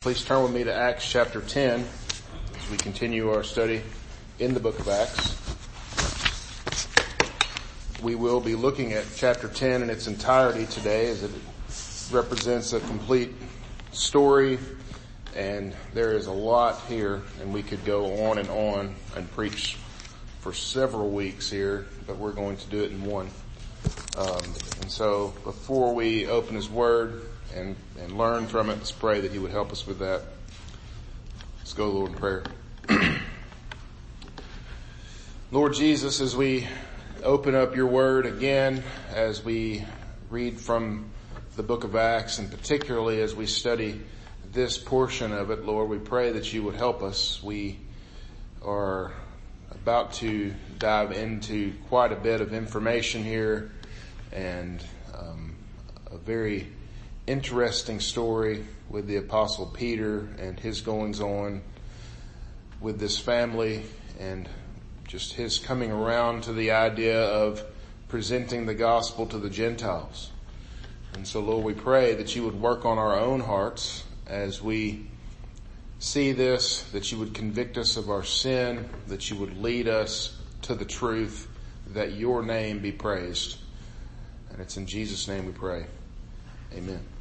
Please turn with me to Acts chapter 10 as we continue our study in the book of Acts. We will be looking at chapter 10 in its entirety today as it represents a complete story and there is a lot here and we could go on and on and preach for several weeks here, but we're going to do it in one. Um, and so before we open his word, and, and learn from it. Let's pray that he would help us with that. Let's go, Lord, in prayer. Lord Jesus, as we open up your word again, as we read from the book of Acts, and particularly as we study this portion of it, Lord, we pray that you would help us. We are about to dive into quite a bit of information here and um, a very interesting story with the apostle Peter and his goings on with this family and just his coming around to the idea of presenting the gospel to the Gentiles. And so Lord, we pray that you would work on our own hearts as we see this, that you would convict us of our sin, that you would lead us to the truth, that your name be praised. And it's in Jesus' name we pray. Amen.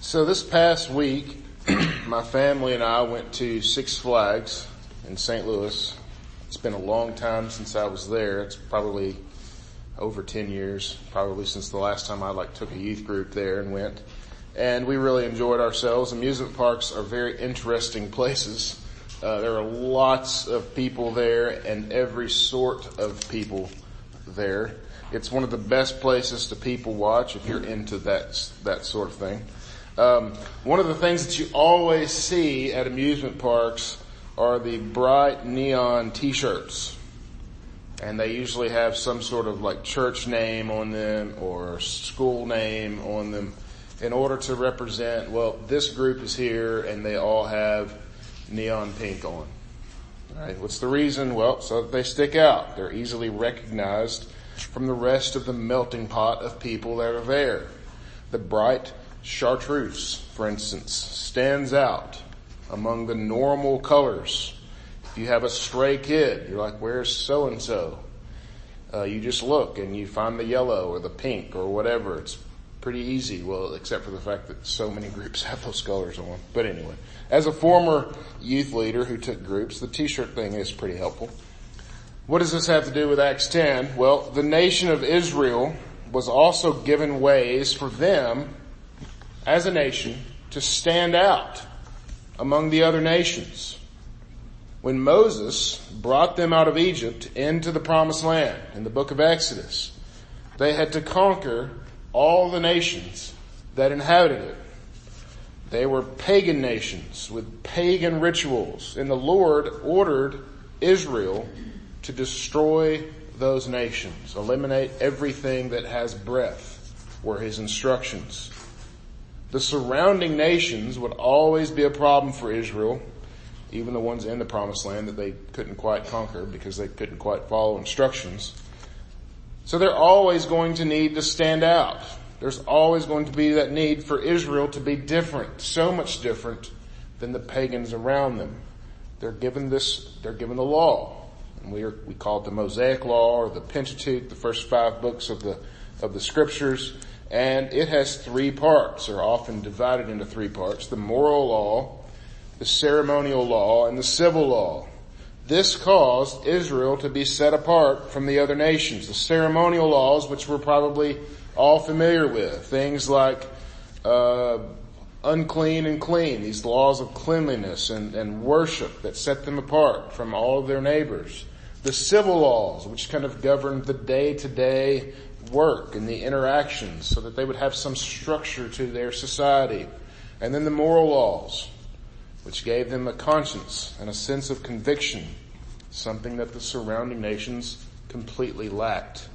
So this past week, my family and I went to Six Flags in St. Louis. It's been a long time since I was there. It's probably over 10 years, probably since the last time I like took a youth group there and went. And we really enjoyed ourselves. Amusement parks are very interesting places. Uh, there are lots of people there and every sort of people there. It's one of the best places to people watch if you're into that, that sort of thing. Um, one of the things that you always see at amusement parks are the bright neon t-shirts. And they usually have some sort of like church name on them or school name on them in order to represent, well, this group is here and they all have neon pink on. Alright, what's the reason? Well, so that they stick out. They're easily recognized from the rest of the melting pot of people that are there. The bright chartreuse, for instance, stands out among the normal colors. If you have a stray kid, you're like, where's so and so? You just look and you find the yellow or the pink or whatever. It's pretty easy. Well, except for the fact that so many groups have those colors on. But anyway, as a former youth leader who took groups, the t-shirt thing is pretty helpful. What does this have to do with Acts 10? Well, the nation of Israel was also given ways for them as a nation to stand out among the other nations. When Moses brought them out of Egypt into the promised land in the book of Exodus, they had to conquer all the nations that inhabited it. They were pagan nations with pagan rituals and the Lord ordered Israel to destroy those nations, eliminate everything that has breath were his instructions. The surrounding nations would always be a problem for Israel, even the ones in the promised land that they couldn't quite conquer because they couldn't quite follow instructions. So they're always going to need to stand out. There's always going to be that need for Israel to be different, so much different than the pagans around them. They're given this, they're given the law. We are, we call it the Mosaic Law or the Pentateuch, the first five books of the, of the scriptures. And it has three parts, or often divided into three parts. The moral law, the ceremonial law, and the civil law. This caused Israel to be set apart from the other nations. The ceremonial laws, which we're probably all familiar with, things like uh, unclean and clean, these laws of cleanliness and, and worship that set them apart from all of their neighbors. The civil laws, which kind of governed the day-to-day work and the interactions so that they would have some structure to their society. And then the moral laws, which gave them a conscience and a sense of conviction, something that the surrounding nations completely lacked.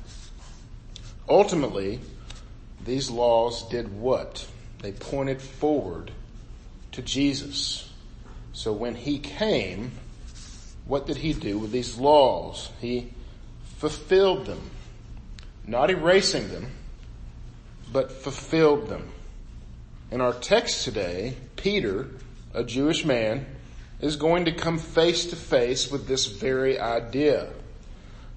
Ultimately, these laws did what? They pointed forward to Jesus. So when he came, what did he do with these laws? He fulfilled them. Not erasing them, but fulfilled them. In our text today, Peter, a Jewish man, is going to come face to face with this very idea.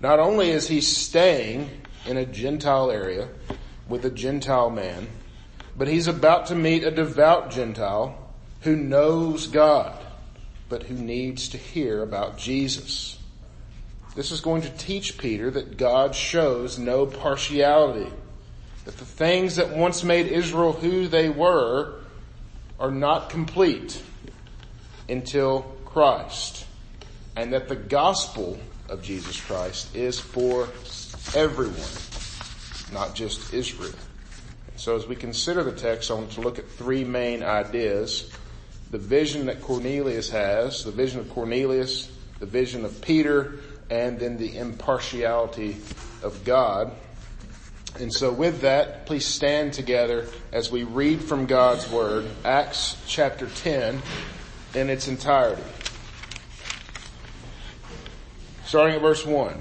Not only is he staying in a Gentile area with a Gentile man, but he's about to meet a devout Gentile who knows God, but who needs to hear about Jesus. This is going to teach Peter that God shows no partiality, that the things that once made Israel who they were are not complete until Christ, and that the gospel of Jesus Christ is for everyone, not just Israel. So as we consider the text, I want to look at three main ideas. The vision that Cornelius has, the vision of Cornelius, the vision of Peter, and then the impartiality of God. And so with that, please stand together as we read from God's Word, Acts chapter 10 in its entirety. Starting at verse 1.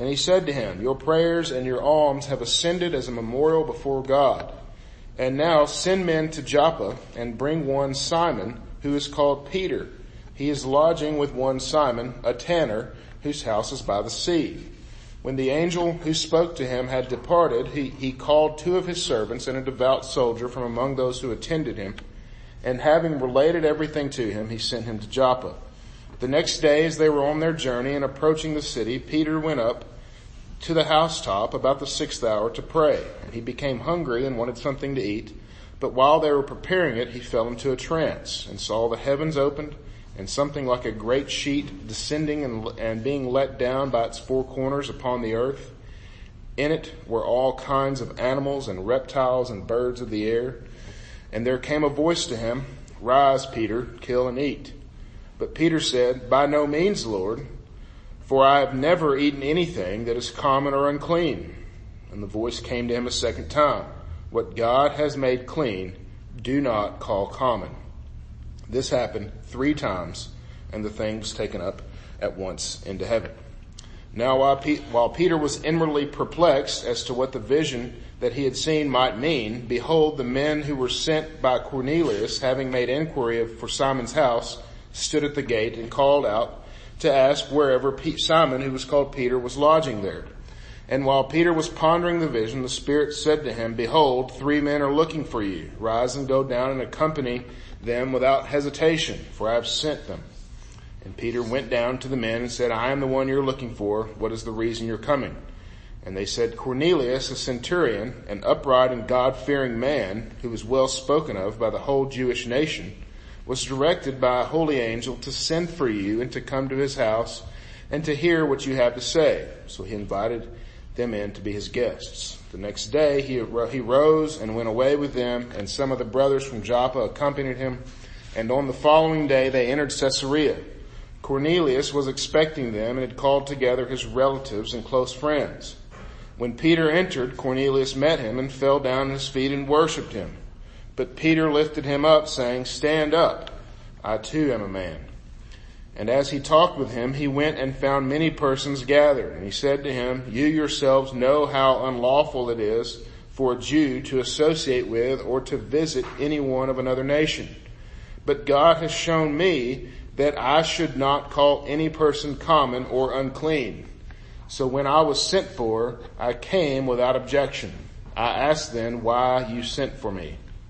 And he said to him, Your prayers and your alms have ascended as a memorial before God. And now send men to Joppa and bring one Simon, who is called Peter. He is lodging with one Simon, a tanner, whose house is by the sea. When the angel who spoke to him had departed, he, he called two of his servants and a devout soldier from among those who attended him, and having related everything to him, he sent him to Joppa. The next day, as they were on their journey and approaching the city, Peter went up to the housetop about the sixth hour to pray. And he became hungry and wanted something to eat. But while they were preparing it, he fell into a trance and saw the heavens opened and something like a great sheet descending and, and being let down by its four corners upon the earth. In it were all kinds of animals and reptiles and birds of the air. And there came a voice to him, Rise, Peter, kill and eat. But Peter said, By no means, Lord, for I have never eaten anything that is common or unclean. And the voice came to him a second time. What God has made clean, do not call common. This happened three times, and the thing was taken up at once into heaven. Now while, Peter was inwardly perplexed as to what the vision that he had seen might mean, behold, the men who were sent by Cornelius, having made inquiry for Simon's house, stood at the gate and called out to ask wherever Simon, who was called Peter, was lodging there. And while Peter was pondering the vision, the Spirit said to him, Behold, three men are looking for you. Rise and go down and accompany them without hesitation, for I have sent them. And Peter went down to the men and said, I am the one you're looking for. What is the reason you're coming? And they said, Cornelius, a centurion, an upright and God-fearing man, who was well spoken of by the whole Jewish nation, was directed by a holy angel to send for you and to come to his house and to hear what you have to say. So he invited them in to be his guests. The next day he, he rose and went away with them and some of the brothers from Joppa accompanied him and on the following day they entered Caesarea. Cornelius was expecting them and had called together his relatives and close friends. When Peter entered, Cornelius met him and fell down at his feet and worshipped him. But Peter lifted him up saying, stand up. I too am a man. And as he talked with him, he went and found many persons gathered. And he said to him, you yourselves know how unlawful it is for a Jew to associate with or to visit anyone of another nation. But God has shown me that I should not call any person common or unclean. So when I was sent for, I came without objection. I asked then why you sent for me.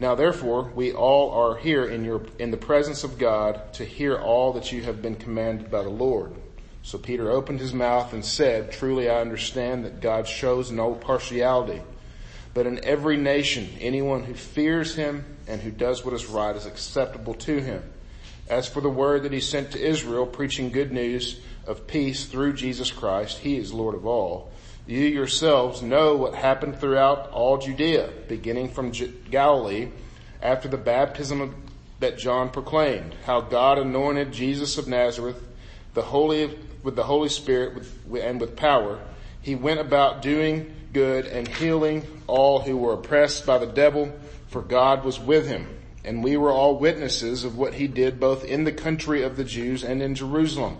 now therefore, we all are here in your, in the presence of God to hear all that you have been commanded by the Lord. So Peter opened his mouth and said, truly I understand that God shows no partiality, but in every nation, anyone who fears him and who does what is right is acceptable to him. As for the word that he sent to Israel, preaching good news of peace through Jesus Christ, he is Lord of all. You yourselves know what happened throughout all Judea, beginning from Galilee, after the baptism that John proclaimed, how God anointed Jesus of Nazareth, the Holy with the Holy Spirit with, and with power. He went about doing good and healing all who were oppressed by the devil, for God was with him. And we were all witnesses of what he did both in the country of the Jews and in Jerusalem.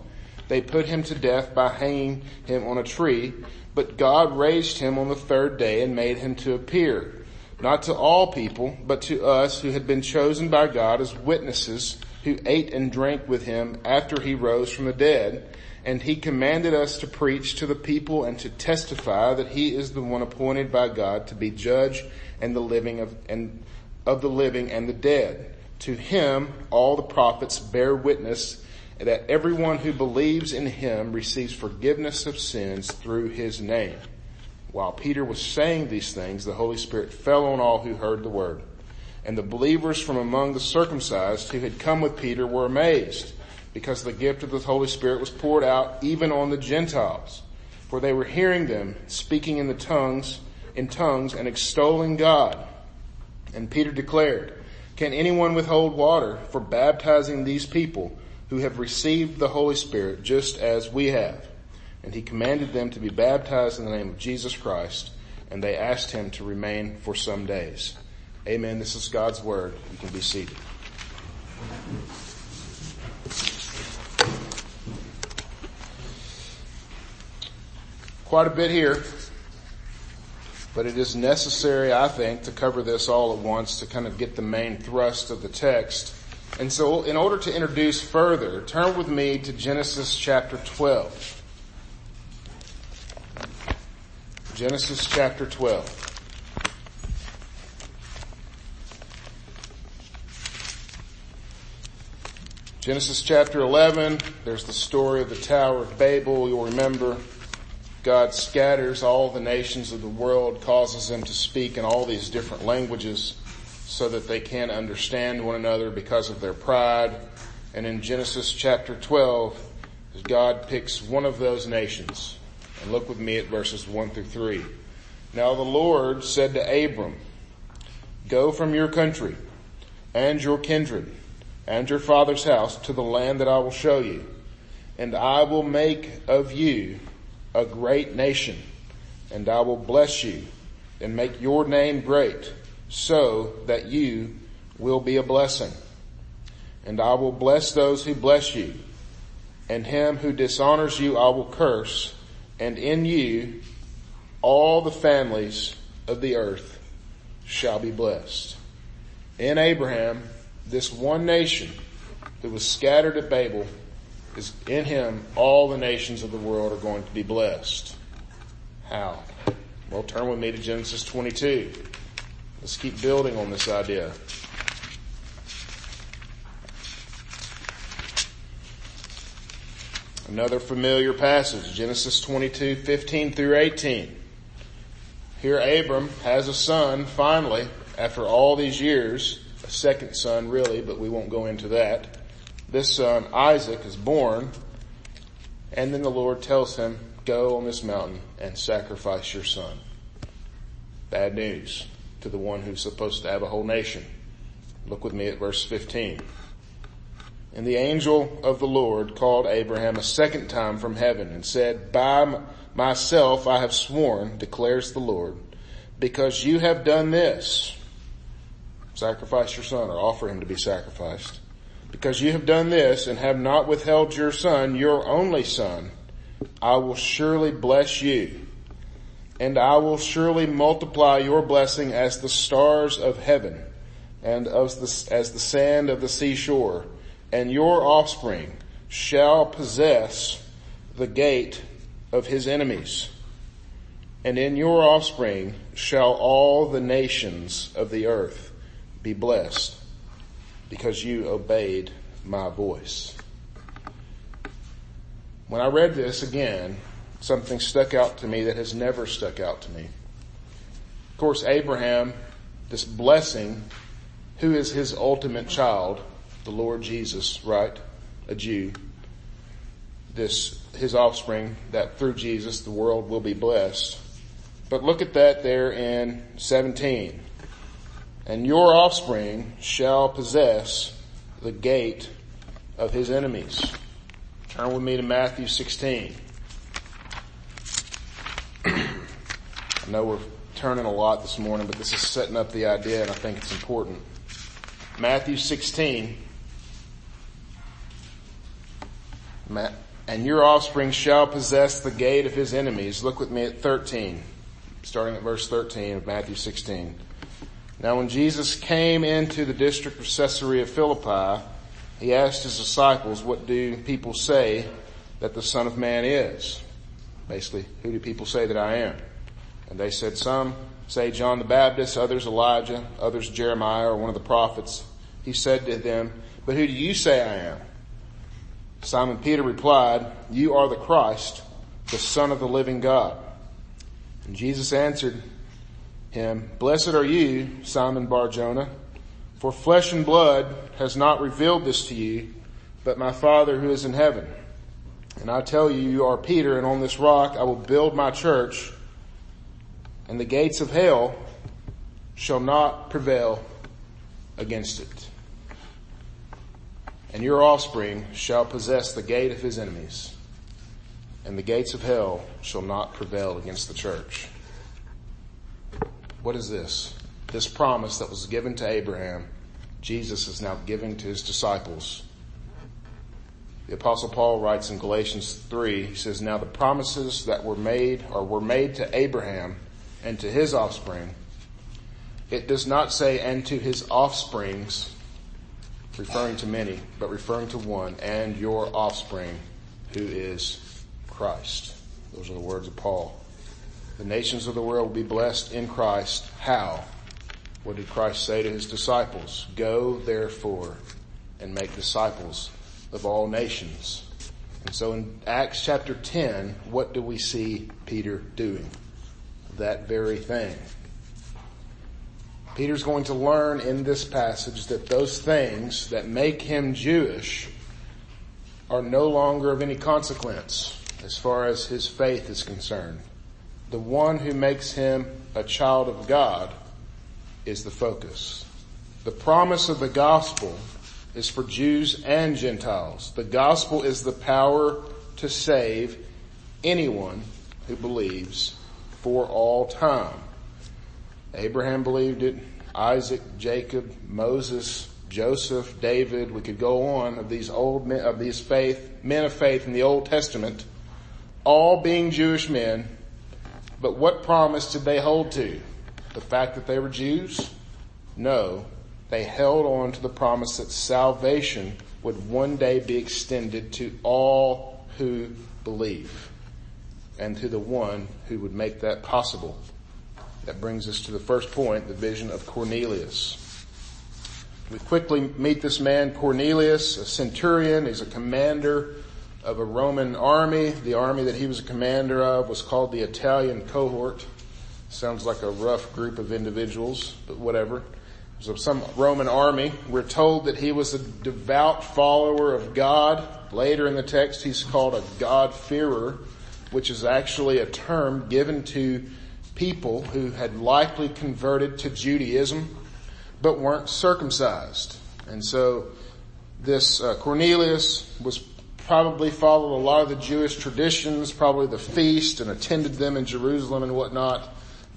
They put him to death by hanging him on a tree, but God raised him on the third day and made him to appear, not to all people, but to us who had been chosen by God as witnesses who ate and drank with him after he rose from the dead and he commanded us to preach to the people and to testify that he is the one appointed by God to be judge and the living of, and of the living and the dead. To him, all the prophets bear witness that everyone who believes in him receives forgiveness of sins through his name. While Peter was saying these things, the Holy Spirit fell on all who heard the word. And the believers from among the circumcised who had come with Peter were amazed because the gift of the Holy Spirit was poured out even on the Gentiles. For they were hearing them speaking in the tongues, in tongues and extolling God. And Peter declared, can anyone withhold water for baptizing these people who have received the Holy Spirit just as we have? And he commanded them to be baptized in the name of Jesus Christ, and they asked him to remain for some days. Amen. This is God's word. You can be seated. quite a bit here, but it is necessary, I think, to cover this all at once to kind of get the main thrust of the text. And so in order to introduce further, turn with me to Genesis chapter 12. Genesis chapter 12. Genesis chapter 11, there's the story of the Tower of Babel, you'll remember. God scatters all the nations of the world, causes them to speak in all these different languages so that they can't understand one another because of their pride. And in Genesis chapter 12, God picks one of those nations. And look with me at verses 1 through 3. Now the Lord said to Abram, Go from your country and your kindred and your father's house to the land that I will show you, and I will make of you a great nation, and I will bless you and make your name great so that you will be a blessing. And I will bless those who bless you, and him who dishonors you I will curse, and in you all the families of the earth shall be blessed. In Abraham, this one nation that was scattered at Babel is in him all the nations of the world are going to be blessed. How? Well, turn with me to Genesis 22. Let's keep building on this idea. Another familiar passage, Genesis 22, 15 through 18. Here Abram has a son, finally, after all these years, a second son really, but we won't go into that this son, Isaac, is born, and then the Lord tells him, go on this mountain and sacrifice your son. Bad news to the one who's supposed to have a whole nation. Look with me at verse 15. And the angel of the Lord called Abraham a second time from heaven and said, by myself I have sworn, declares the Lord, because you have done this, sacrifice your son or offer him to be sacrificed because you have done this and have not withheld your son, your only son, I will surely bless you and I will surely multiply your blessing as the stars of heaven and as the, as the sand of the seashore and your offspring shall possess the gate of his enemies. And in your offspring shall all the nations of the earth be blessed because you obeyed my voice. when I read this again, something stuck out to me that has never stuck out to me. Of course, Abraham, this blessing, who is his ultimate child, the Lord Jesus, right? A Jew. This, his offspring, that through Jesus the world will be blessed. But look at that there in 17. And your offspring shall possess the gate of his enemies. Turn with me to Matthew 16. Know we're turning a lot this morning, but this is setting up the idea and I think it's important. Matthew 16. And your offspring shall possess the gate of his enemies. Look with me at 13, starting at verse 13 of Matthew 16. Now when Jesus came into the district of Caesarea Philippi, he asked his disciples, what do people say that the son of man is? Basically, who do people say that I am? And they said, some say John the Baptist, others Elijah, others Jeremiah or one of the prophets. He said to them, but who do you say I am? Simon Peter replied, you are the Christ, the son of the living God. And Jesus answered him, blessed are you, Simon Barjona, for flesh and blood has not revealed this to you, but my Father who is in heaven. And I tell you, you are Peter, and on this rock I will build my church, and the gates of hell shall not prevail against it. And your offspring shall possess the gate of his enemies, and the gates of hell shall not prevail against the church. What is this? This promise that was given to Abraham, Jesus is now giving to his disciples. The apostle Paul writes in Galatians 3, he says, now the promises that were made or were made to Abraham and to his offspring. It does not say and to his offsprings, referring to many, but referring to one, and your offspring, who is Christ. Those are the words of Paul. The nations of the world will be blessed in Christ. How? What did Christ say to his disciples? Go therefore and make disciples of all nations. And so in Acts chapter 10, what do we see Peter doing? That very thing. Peter's going to learn in this passage that those things that make him Jewish are no longer of any consequence as far as his faith is concerned. The one who makes him a child of God is the focus. The promise of the gospel is for Jews and Gentiles. The gospel is the power to save anyone who believes for all time. Abraham believed it, Isaac, Jacob, Moses, Joseph, David, we could go on of these old men, of these faith, men of faith in the Old Testament, all being Jewish men, but what promise did they hold to? The fact that they were Jews? No. They held on to the promise that salvation would one day be extended to all who believe and to the one who would make that possible. That brings us to the first point, the vision of Cornelius. We quickly meet this man, Cornelius, a centurion. He's a commander of a Roman army. The army that he was a commander of was called the Italian cohort. Sounds like a rough group of individuals, but whatever. So some Roman army. We're told that he was a devout follower of God. Later in the text, he's called a God-fearer, which is actually a term given to people who had likely converted to Judaism, but weren't circumcised. And so this uh, Cornelius was probably followed a lot of the Jewish traditions, probably the feast and attended them in Jerusalem and whatnot,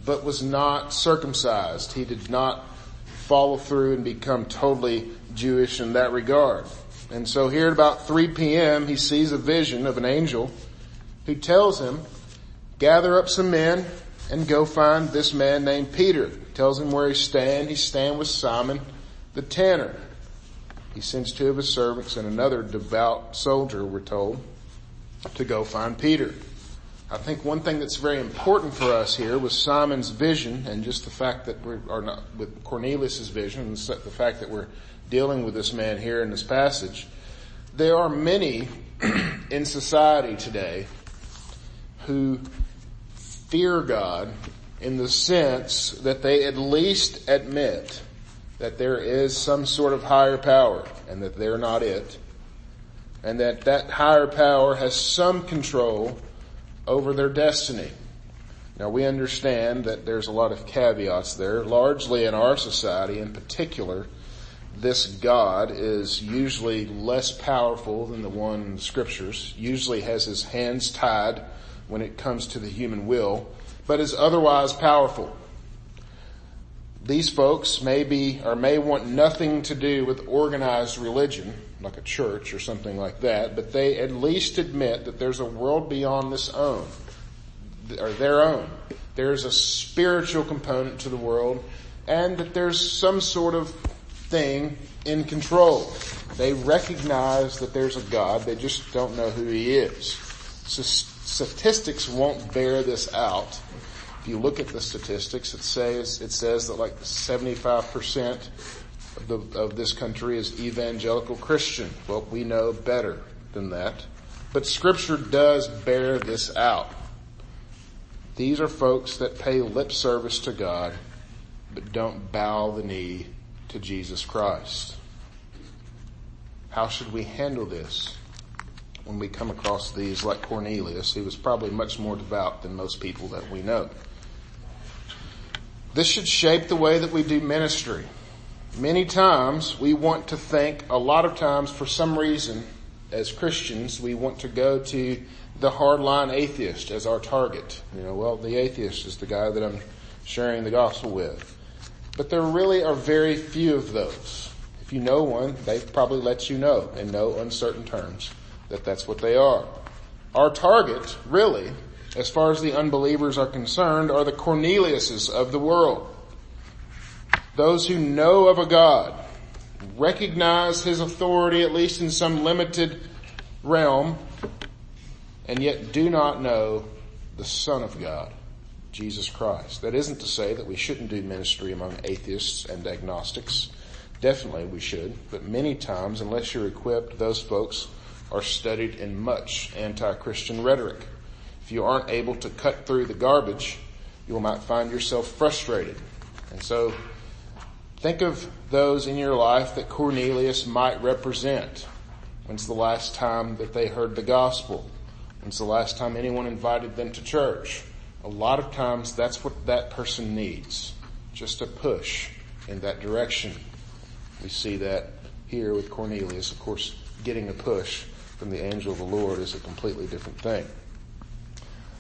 but was not circumcised. He did not follow through and become totally Jewish in that regard. And so here at about 3 p.m., he sees a vision of an angel who tells him, gather up some men and go find this man named Peter. Tells him where he's staying. He's staying with Simon the tanner. He sends two of his servants and another devout soldier, we're told, to go find Peter. I think one thing that's very important for us here was Simon's vision and just the fact that we are not with Cornelius's vision and the fact that we're dealing with this man here in this passage. There are many in society today who fear God in the sense that they at least admit that there is some sort of higher power and that they're not it and that that higher power has some control over their destiny. Now we understand that there's a lot of caveats there. Largely in our society in particular, this God is usually less powerful than the one in the scriptures, usually has his hands tied when it comes to the human will, but is otherwise powerful. These folks may be, or may want nothing to do with organized religion, like a church or something like that, but they at least admit that there's a world beyond this own, or their own. There's a spiritual component to the world, and that there's some sort of thing in control. They recognize that there's a God, they just don't know who He is. So statistics won't bear this out. If you look at the statistics, it says, it says that like 75% of, of this country is evangelical Christian. Well, we know better than that. But scripture does bear this out. These are folks that pay lip service to God, but don't bow the knee to Jesus Christ. How should we handle this when we come across these like Cornelius? He was probably much more devout than most people that we know. This should shape the way that we do ministry. Many times we want to think, a lot of times for some reason, as Christians, we want to go to the hardline atheist as our target. You know, well, the atheist is the guy that I'm sharing the gospel with. But there really are very few of those. If you know one, they probably let you know in no uncertain terms that that's what they are. Our target, really, as far as the unbelievers are concerned, are the Corneliuses of the world. Those who know of a God, recognize His authority at least in some limited realm, and yet do not know the Son of God, Jesus Christ. That isn't to say that we shouldn't do ministry among atheists and agnostics. Definitely we should, but many times, unless you're equipped, those folks are studied in much anti-Christian rhetoric. If you aren't able to cut through the garbage, you might find yourself frustrated. And so Think of those in your life that Cornelius might represent. When's the last time that they heard the gospel? When's the last time anyone invited them to church? A lot of times that's what that person needs. Just a push in that direction. We see that here with Cornelius. Of course, getting a push from the angel of the Lord is a completely different thing.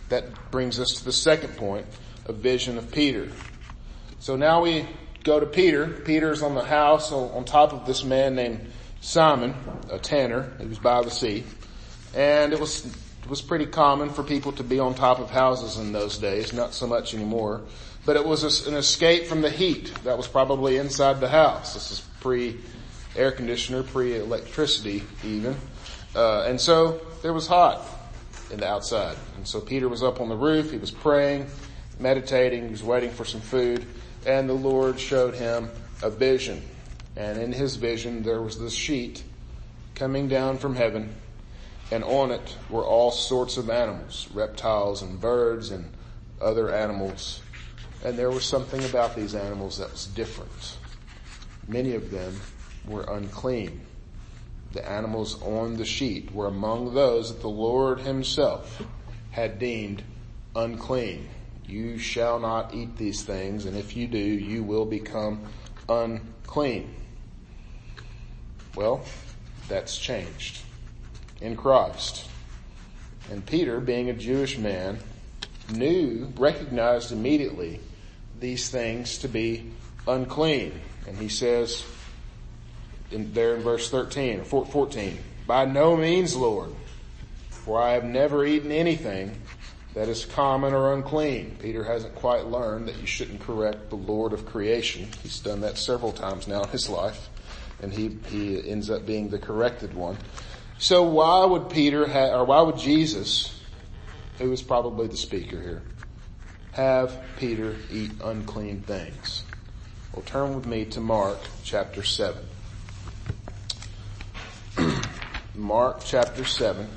That brings us to the second point, a vision of Peter. So now we go to Peter. Peter's on the house on, top of this man named Simon, a tanner. He was by the sea. And it was, it was pretty common for people to be on top of houses in those days, not so much anymore. But it was an escape from the heat that was probably inside the house. This is pre air conditioner, pre electricity even. Uh, and so there was hot in the outside. And so Peter was up on the roof. He was praying, meditating. He was waiting for some food and the Lord showed him a vision. And in his vision there was this sheet coming down from heaven and on it were all sorts of animals, reptiles and birds and other animals. And there was something about these animals that was different. Many of them were unclean. The animals on the sheet were among those that the Lord himself had deemed unclean. You shall not eat these things, and if you do, you will become unclean. Well, that's changed in Christ. And Peter, being a Jewish man, knew, recognized immediately these things to be unclean. And he says in, there in verse 13 or 14, by no means, Lord, for I have never eaten anything that is common or unclean. Peter hasn't quite learned that you shouldn't correct the Lord of creation. He's done that several times now in his life, and he, he ends up being the corrected one. So why would Peter have, or why would Jesus, who was probably the speaker here, have Peter eat unclean things? Well, turn with me to Mark chapter 7. Mark chapter 7.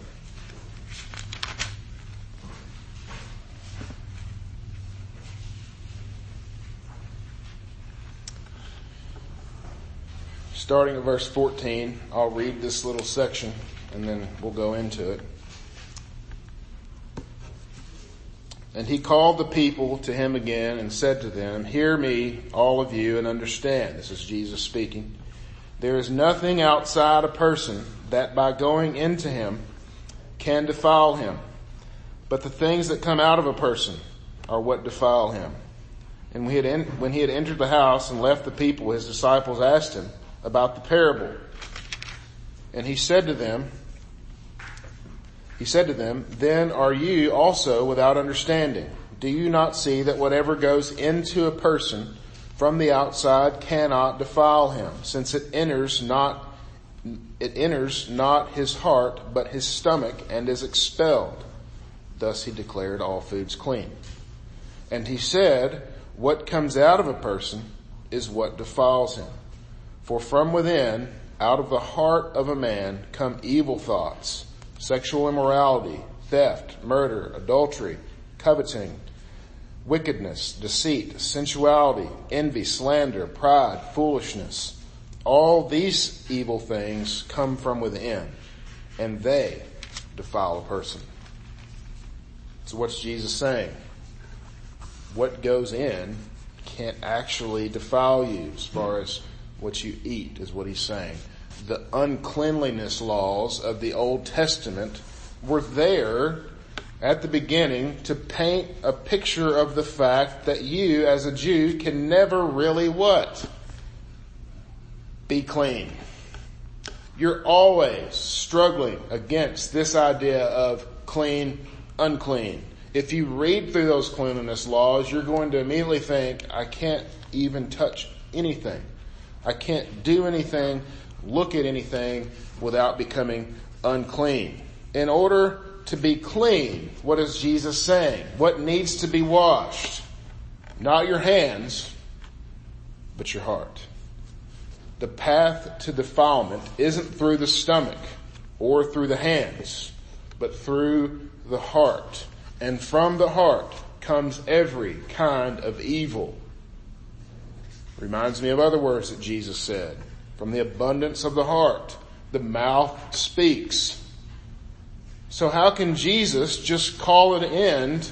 Starting at verse 14, I'll read this little section and then we'll go into it. And he called the people to him again and said to them, Hear me, all of you, and understand. This is Jesus speaking. There is nothing outside a person that by going into him can defile him. But the things that come out of a person are what defile him. And when he, had when he had entered the house and left the people, his disciples asked him about the parable. And he said to them, he said to them, then are you also without understanding? Do you not see that whatever goes into a person from the outside cannot defile him, since it enters not, it enters not his heart, but his stomach and is expelled. Thus he declared all foods clean. And he said, what comes out of a person is what defiles him. For from within, out of the heart of a man come evil thoughts, sexual immorality, theft, murder, adultery, coveting, wickedness, deceit, sensuality, envy, slander, pride, foolishness. All these evil things come from within and they defile a person. So what's Jesus saying? What goes in can't actually defile you as far as what you eat is what he's saying the uncleanliness laws of the Old Testament were there at the beginning to paint a picture of the fact that you as a Jew can never really what? Be clean. You're always struggling against this idea of clean, unclean. If you read through those cleanliness laws, you're going to immediately think, I can't even touch anything. I can't do anything look at anything without becoming unclean. In order to be clean, what is Jesus saying? What needs to be washed? Not your hands, but your heart. The path to defilement isn't through the stomach or through the hands, but through the heart. And from the heart comes every kind of evil. Reminds me of other words that Jesus said. From the abundance of the heart, the mouth speaks. So how can Jesus just call an end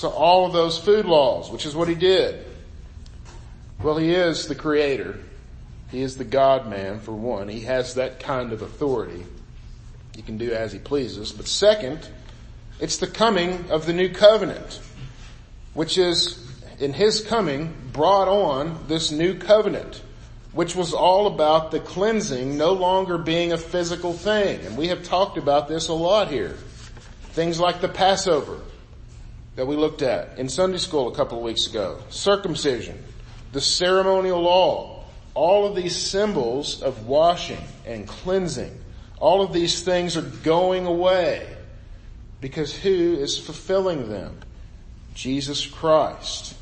to all of those food laws, which is what he did? Well, he is the creator. He is the God man for one. He has that kind of authority. He can do as he pleases. But second, it's the coming of the new covenant, which is in his coming brought on this new covenant which was all about the cleansing no longer being a physical thing. And we have talked about this a lot here. Things like the Passover that we looked at in Sunday school a couple of weeks ago, circumcision, the ceremonial law, all of these symbols of washing and cleansing, all of these things are going away because who is fulfilling them? Jesus Christ.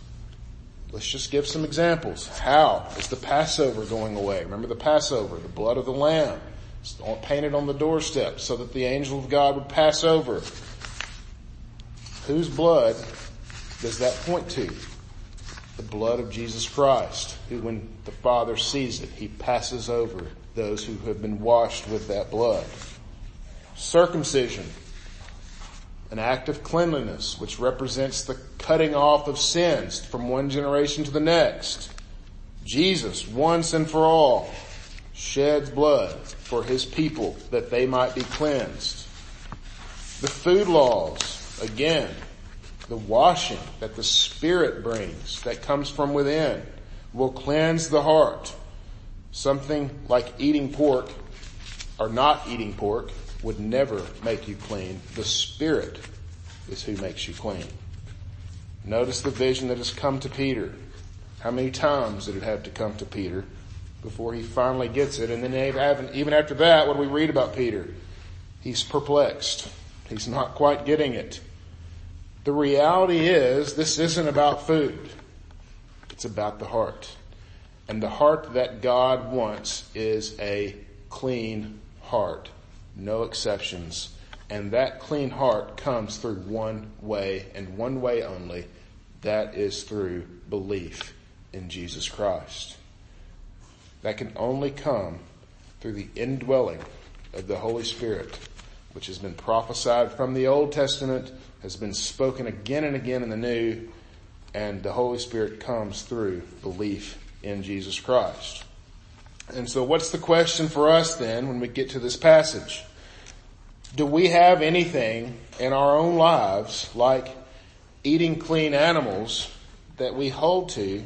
Let's just give some examples. How is the Passover going away? Remember the Passover, the blood of the Lamb painted on the doorstep so that the angel of God would pass over. Whose blood does that point to? The blood of Jesus Christ, who when the Father sees it, He passes over those who have been washed with that blood. Circumcision an act of cleanliness, which represents the cutting off of sins from one generation to the next. Jesus, once and for all, sheds blood for his people that they might be cleansed. The food laws, again, the washing that the Spirit brings that comes from within will cleanse the heart. Something like eating pork or not eating pork would never make you clean. The Spirit is who makes you clean. Notice the vision that has come to Peter. How many times did it have to come to Peter before he finally gets it? And then even after that, what do we read about Peter? He's perplexed. He's not quite getting it. The reality is this isn't about food. It's about the heart. And the heart that God wants is a clean heart no exceptions. And that clean heart comes through one way and one way only. That is through belief in Jesus Christ. That can only come through the indwelling of the Holy Spirit, which has been prophesied from the Old Testament, has been spoken again and again in the New, and the Holy Spirit comes through belief in Jesus Christ. And so what's the question for us then when we get to this passage? Do we have anything in our own lives like eating clean animals that we hold to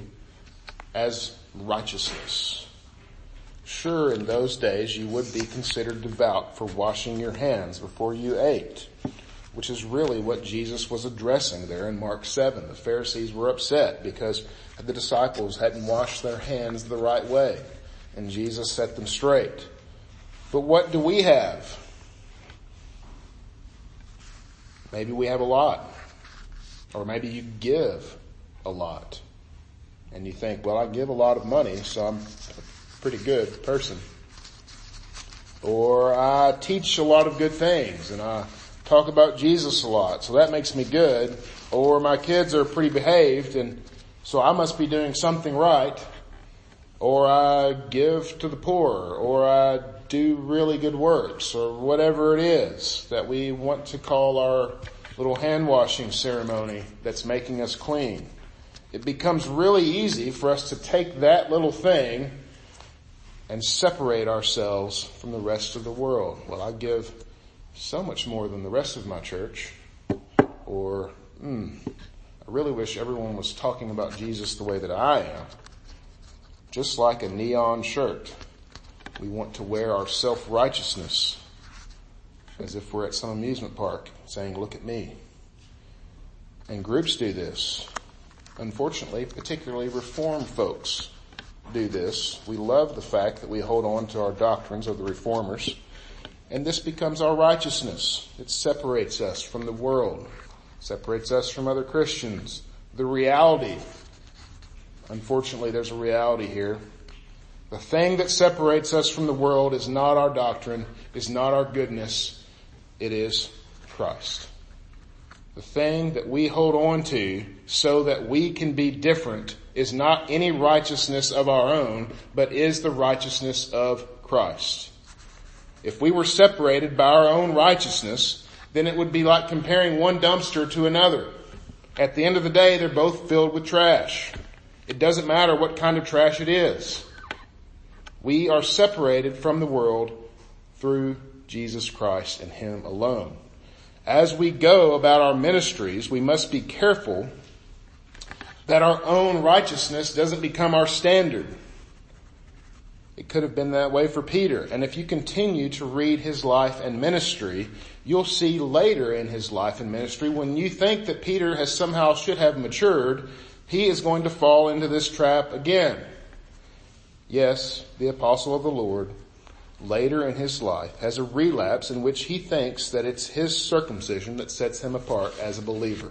as righteousness? Sure, in those days you would be considered devout for washing your hands before you ate, which is really what Jesus was addressing there in Mark 7. The Pharisees were upset because the disciples hadn't washed their hands the right way, and Jesus set them straight. But what do we have? Maybe we have a lot. Or maybe you give a lot. And you think, well, I give a lot of money, so I'm a pretty good person. Or I teach a lot of good things and I talk about Jesus a lot, so that makes me good. Or my kids are pretty behaved and so I must be doing something right. Or I give to the poor, or I do really good works, or whatever it is that we want to call our little hand washing ceremony that's making us clean. It becomes really easy for us to take that little thing and separate ourselves from the rest of the world. Well, I give so much more than the rest of my church. Or, hmm, I really wish everyone was talking about Jesus the way that I am. Just like a neon shirt, we want to wear our self-righteousness as if we're at some amusement park saying, look at me. And groups do this. Unfortunately, particularly reformed folks do this. We love the fact that we hold on to our doctrines of the reformers. And this becomes our righteousness. It separates us from the world, separates us from other Christians. The reality, unfortunately there's a reality here. The thing that separates us from the world is not our doctrine, is not our goodness, it is Christ. The thing that we hold on to so that we can be different is not any righteousness of our own, but is the righteousness of Christ. If we were separated by our own righteousness, then it would be like comparing one dumpster to another. At the end of the day, they're both filled with trash. It doesn't matter what kind of trash it is. We are separated from the world through Jesus Christ and Him alone. As we go about our ministries, we must be careful that our own righteousness doesn't become our standard. It could have been that way for Peter. And if you continue to read his life and ministry, you'll see later in his life and ministry when you think that Peter has somehow should have matured, he is going to fall into this trap again. Yes, the apostle of the Lord later in his life has a relapse in which he thinks that it's his circumcision that sets him apart as a believer.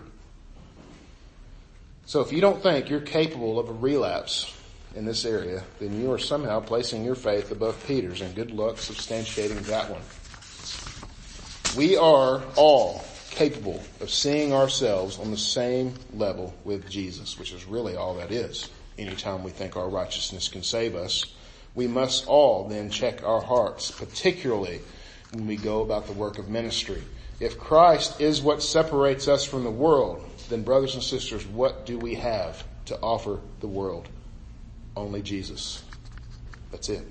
So if you don't think you're capable of a relapse in this area, then you are somehow placing your faith above Peter's and good luck substantiating that one. We are all capable of seeing ourselves on the same level with Jesus, which is really all that is. Anytime we think our righteousness can save us, we must all then check our hearts, particularly when we go about the work of ministry. If Christ is what separates us from the world, then brothers and sisters, what do we have to offer the world? Only Jesus. That's it.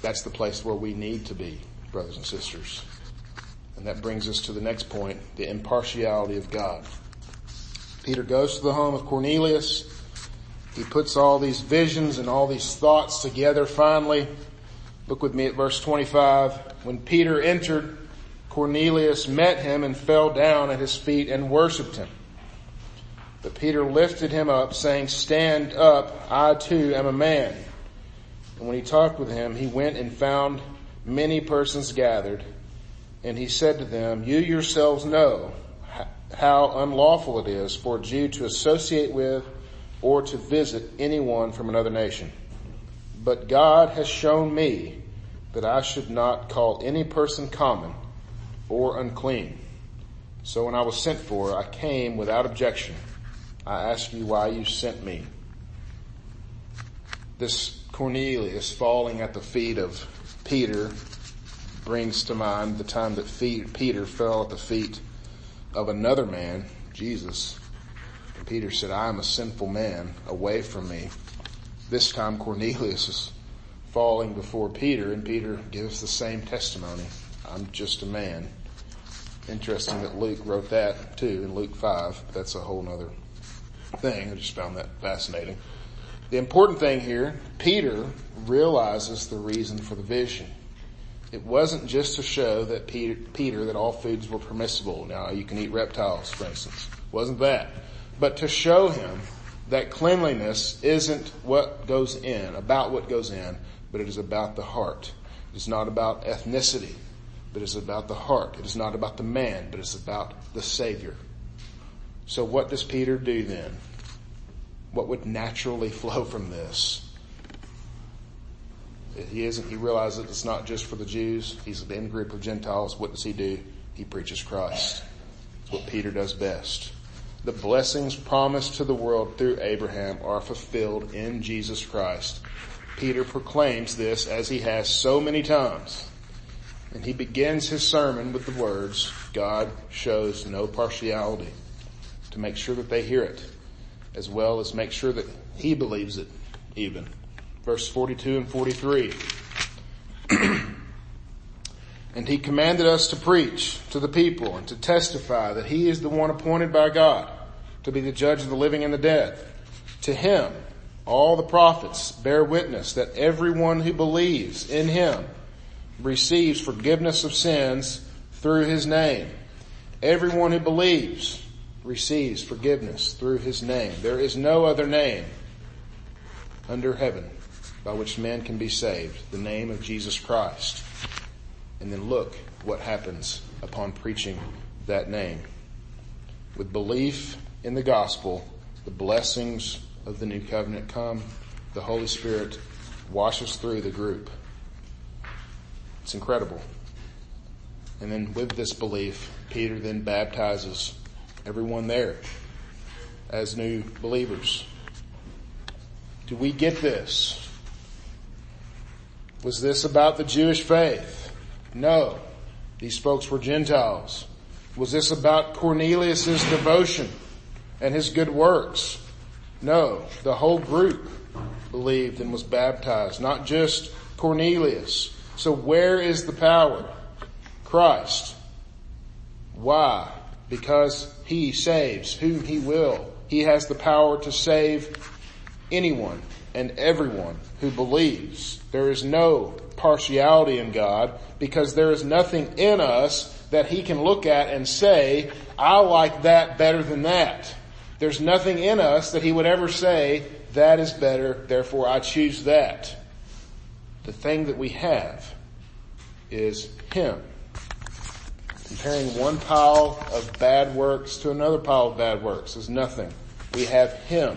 That's the place where we need to be, brothers and sisters. And that brings us to the next point, the impartiality of God. Peter goes to the home of Cornelius. He puts all these visions and all these thoughts together finally. Look with me at verse 25. When Peter entered, Cornelius met him and fell down at his feet and worshiped him. But Peter lifted him up saying, stand up, I too am a man. And when he talked with him, he went and found many persons gathered and he said to them, you yourselves know how unlawful it is for a Jew to associate with or to visit anyone from another nation. But God has shown me that I should not call any person common or unclean. So when I was sent for, I came without objection. I ask you why you sent me. This Cornelius falling at the feet of Peter brings to mind the time that Peter fell at the feet of another man, Jesus. And Peter said, I am a sinful man, away from me. This time Cornelius is falling before Peter and Peter gives the same testimony. I'm just a man. Interesting that Luke wrote that too in Luke 5. That's a whole nother thing. I just found that fascinating. The important thing here, Peter realizes the reason for the vision. It wasn't just to show that Peter, Peter, that all foods were permissible. Now you can eat reptiles, for instance. It wasn't that. But to show him that cleanliness isn't what goes in, about what goes in, but it is about the heart. It is not about ethnicity, but it is about the heart. It is not about the man, but it's about the Savior. So what does Peter do then? What would naturally flow from this? He isn't, he realizes it's not just for the Jews. He's an in group of Gentiles. What does he do? He preaches Christ. It's what Peter does best. The blessings promised to the world through Abraham are fulfilled in Jesus Christ. Peter proclaims this as he has so many times. And he begins his sermon with the words, God shows no partiality to make sure that they hear it as well as make sure that he believes it even. Verse 42 and 43. and he commanded us to preach to the people and to testify that he is the one appointed by God to be the judge of the living and the dead. To him, all the prophets bear witness that everyone who believes in him receives forgiveness of sins through his name. Everyone who believes receives forgiveness through his name. There is no other name under heaven by which man can be saved, the name of Jesus Christ. And then look what happens upon preaching that name. With belief in the gospel, the blessings of the new covenant come. The Holy Spirit washes through the group. It's incredible. And then with this belief, Peter then baptizes everyone there as new believers. Do we get this? Was this about the Jewish faith? No. These folks were Gentiles. Was this about Cornelius's devotion and his good works? No. The whole group believed and was baptized, not just Cornelius. So where is the power? Christ. Why? Because he saves whom he will. He has the power to save anyone and everyone who believes. There is no partiality in God because there is nothing in us that he can look at and say, I like that better than that. There's nothing in us that he would ever say, that is better, therefore I choose that. The thing that we have is him comparing one pile of bad works to another pile of bad works is nothing. We have Him.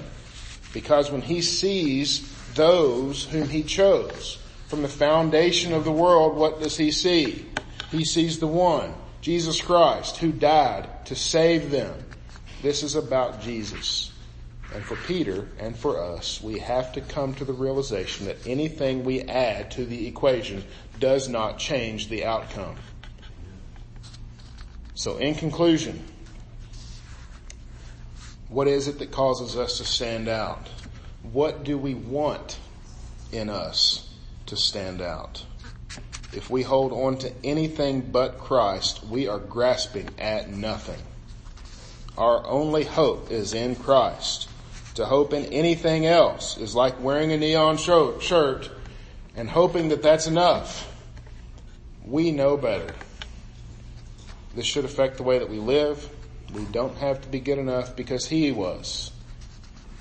Because when He sees those whom He chose from the foundation of the world, what does He see? He sees the one, Jesus Christ, who died to save them. This is about Jesus. And for Peter and for us, we have to come to the realization that anything we add to the equation does not change the outcome. So in conclusion, what is it that causes us to stand out? What do we want in us to stand out? If we hold on to anything but Christ, we are grasping at nothing. Our only hope is in Christ. To hope in anything else is like wearing a neon shirt and hoping that that's enough. We know better. This should affect the way that we live. We don't have to be good enough because He was.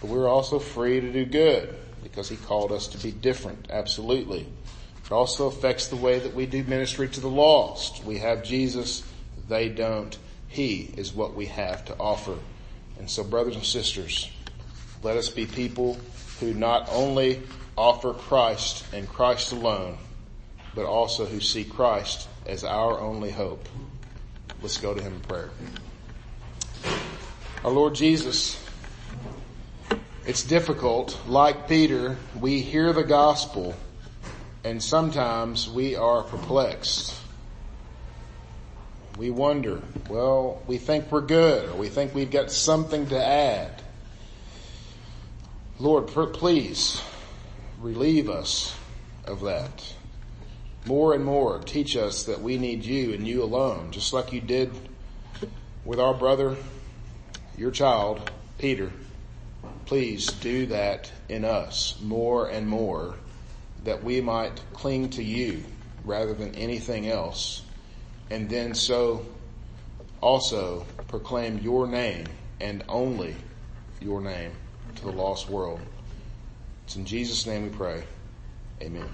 But we're also free to do good because He called us to be different. Absolutely. It also affects the way that we do ministry to the lost. We have Jesus. They don't. He is what we have to offer. And so brothers and sisters, let us be people who not only offer Christ and Christ alone, but also who see Christ as our only hope. Let's go to him in prayer. Our Lord Jesus, It's difficult. Like Peter, we hear the gospel and sometimes we are perplexed. We wonder, well, we think we're good or we think we've got something to add. Lord, please relieve us of that. More and more teach us that we need you and you alone, just like you did with our brother, your child, Peter. Please do that in us more and more that we might cling to you rather than anything else. And then so also proclaim your name and only your name to the lost world. It's in Jesus' name we pray. Amen.